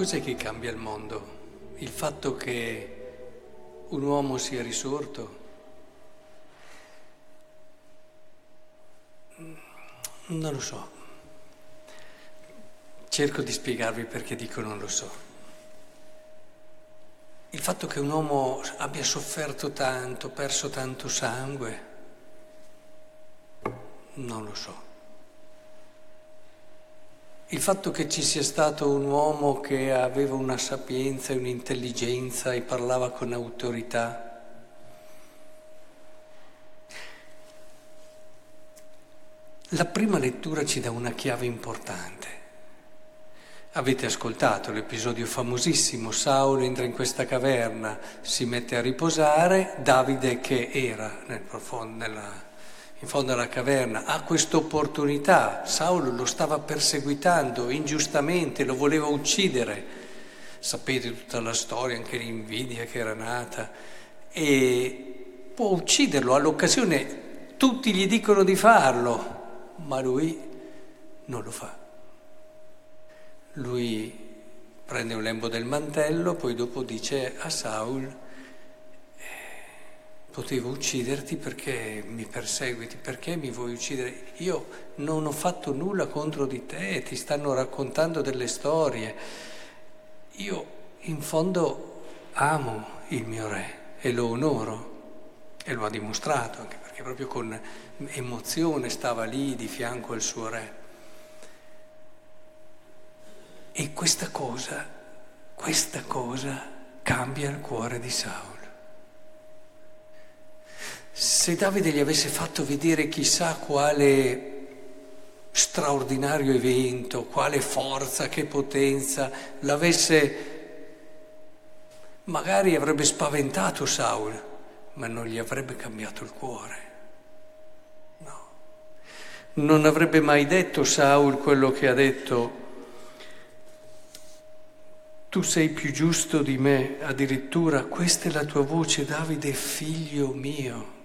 Cos'è che cambia il mondo? Il fatto che un uomo sia risorto? Non lo so. Cerco di spiegarvi perché dico non lo so. Il fatto che un uomo abbia sofferto tanto, perso tanto sangue, non lo so. Il fatto che ci sia stato un uomo che aveva una sapienza e un'intelligenza e parlava con autorità. La prima lettura ci dà una chiave importante. Avete ascoltato l'episodio famosissimo, Saulo entra in questa caverna, si mette a riposare, Davide che era nel profondo, nella in fondo alla caverna, ha questa opportunità. Saulo lo stava perseguitando ingiustamente, lo voleva uccidere. Sapete tutta la storia, anche l'invidia che era nata. E può ucciderlo all'occasione, tutti gli dicono di farlo, ma lui non lo fa. Lui prende un lembo del mantello, poi dopo dice a Saul, potevo ucciderti perché mi perseguiti, perché mi vuoi uccidere? Io non ho fatto nulla contro di te, ti stanno raccontando delle storie. Io in fondo amo il mio re e lo onoro e lo ha dimostrato, anche perché proprio con emozione stava lì di fianco al suo re. E questa cosa, questa cosa cambia il cuore di Saulo. Se Davide gli avesse fatto vedere chissà quale straordinario evento, quale forza, che potenza, l'avesse magari avrebbe spaventato Saul, ma non gli avrebbe cambiato il cuore. No. Non avrebbe mai detto Saul quello che ha detto, tu sei più giusto di me, addirittura questa è la tua voce Davide, figlio mio.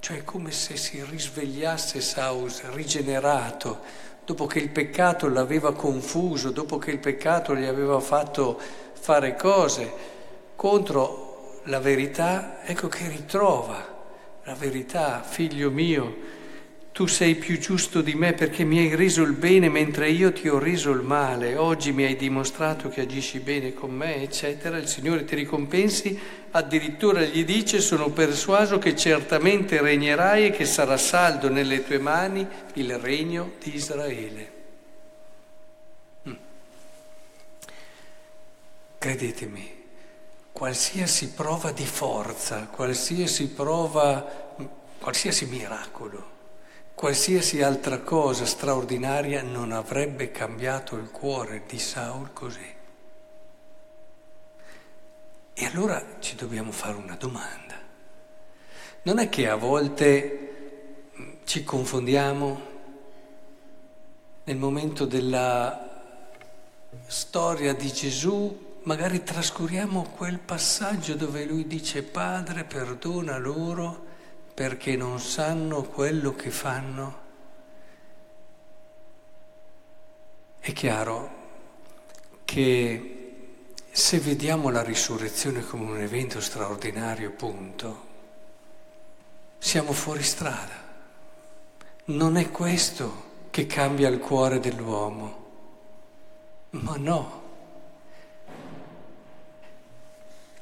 Cioè come se si risvegliasse Saus, rigenerato, dopo che il peccato l'aveva confuso, dopo che il peccato gli aveva fatto fare cose contro la verità, ecco che ritrova la verità, figlio mio, tu sei più giusto di me perché mi hai reso il bene mentre io ti ho reso il male, oggi mi hai dimostrato che agisci bene con me, eccetera, il Signore ti ricompensi, addirittura gli dice sono persuaso che certamente regnerai e che sarà saldo nelle tue mani il regno di Israele. Mm. Credetemi, qualsiasi prova di forza, qualsiasi prova, qualsiasi miracolo, Qualsiasi altra cosa straordinaria non avrebbe cambiato il cuore di Saul così. E allora ci dobbiamo fare una domanda. Non è che a volte mm, ci confondiamo nel momento della storia di Gesù, magari trascuriamo quel passaggio dove lui dice Padre perdona loro perché non sanno quello che fanno. È chiaro che se vediamo la risurrezione come un evento straordinario, punto, siamo fuori strada. Non è questo che cambia il cuore dell'uomo, ma no.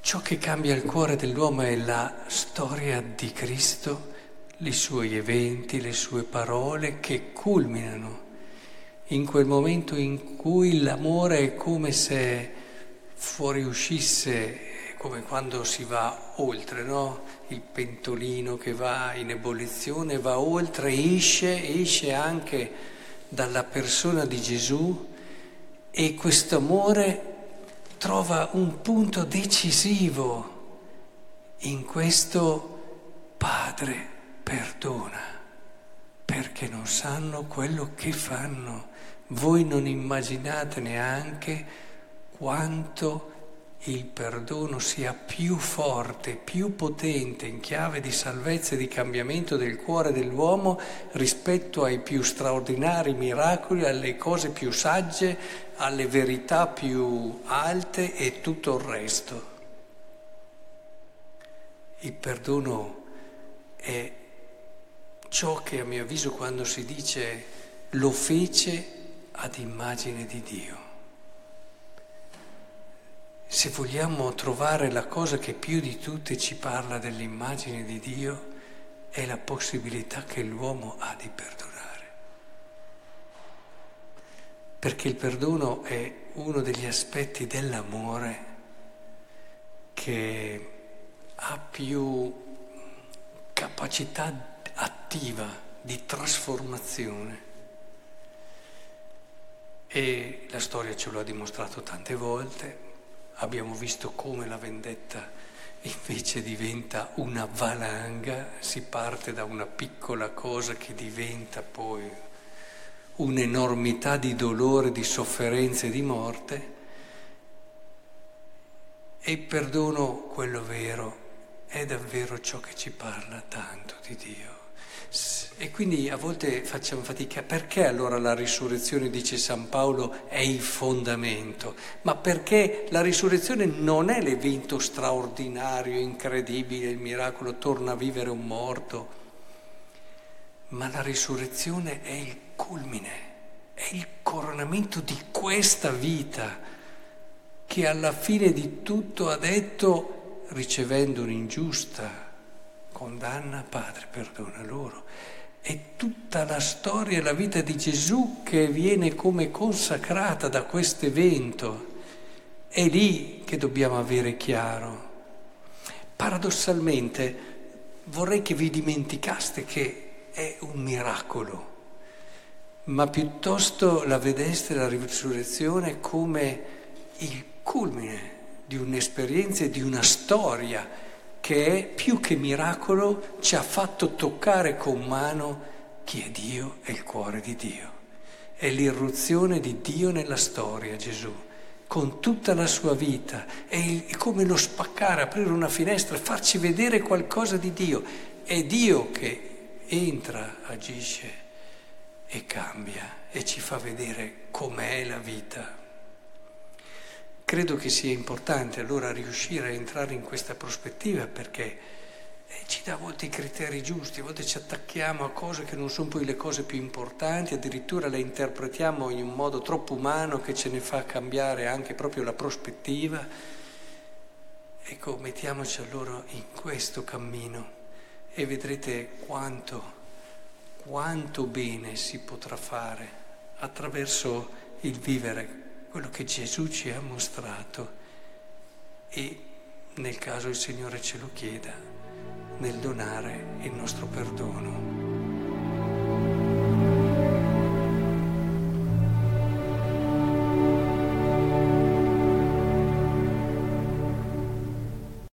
Ciò che cambia il cuore dell'uomo è la storia di Cristo, i suoi eventi, le sue parole che culminano in quel momento in cui l'amore è come se fuoriuscisse, come quando si va oltre, no? Il pentolino che va in ebollizione va oltre, esce, esce anche dalla persona di Gesù e questo amore trova un punto decisivo in questo Padre perdona, perché non sanno quello che fanno. Voi non immaginate neanche quanto il perdono sia più forte, più potente in chiave di salvezza e di cambiamento del cuore dell'uomo rispetto ai più straordinari miracoli, alle cose più sagge, alle verità più alte e tutto il resto. Il perdono è ciò che a mio avviso quando si dice lo fece ad immagine di Dio. Se vogliamo trovare la cosa che più di tutte ci parla dell'immagine di Dio, è la possibilità che l'uomo ha di perdonare. Perché il perdono è uno degli aspetti dell'amore che ha più capacità attiva di trasformazione. E la storia ce lo ha dimostrato tante volte, abbiamo visto come la vendetta invece diventa una valanga, si parte da una piccola cosa che diventa poi un'enormità di dolore, di sofferenza e di morte. E il perdono, quello vero, è davvero ciò che ci parla tanto di Dio. E quindi a volte facciamo fatica, perché allora la risurrezione, dice San Paolo, è il fondamento? Ma perché la risurrezione non è l'evento straordinario, incredibile, il miracolo, torna a vivere un morto, ma la risurrezione è il culmine, è il coronamento di questa vita che alla fine di tutto ha detto, ricevendo un'ingiusta condanna, Padre, perdona loro è tutta la storia e la vita di Gesù che viene come consacrata da questo evento. È lì che dobbiamo avere chiaro. Paradossalmente vorrei che vi dimenticaste che è un miracolo, ma piuttosto la vedeste la risurrezione come il culmine di un'esperienza e di una storia che è più che miracolo ci ha fatto toccare con mano chi è Dio e il cuore di Dio. È l'irruzione di Dio nella storia, Gesù, con tutta la sua vita. È come lo spaccare, aprire una finestra, farci vedere qualcosa di Dio. È Dio che entra, agisce e cambia e ci fa vedere com'è la vita. Credo che sia importante allora riuscire a entrare in questa prospettiva perché eh, ci dà a volte i criteri giusti, a volte ci attacchiamo a cose che non sono poi le cose più importanti, addirittura le interpretiamo in un modo troppo umano che ce ne fa cambiare anche proprio la prospettiva. Ecco, mettiamoci allora in questo cammino e vedrete quanto, quanto bene si potrà fare attraverso il vivere quello che Gesù ci ha mostrato e nel caso il Signore ce lo chieda nel donare il nostro perdono.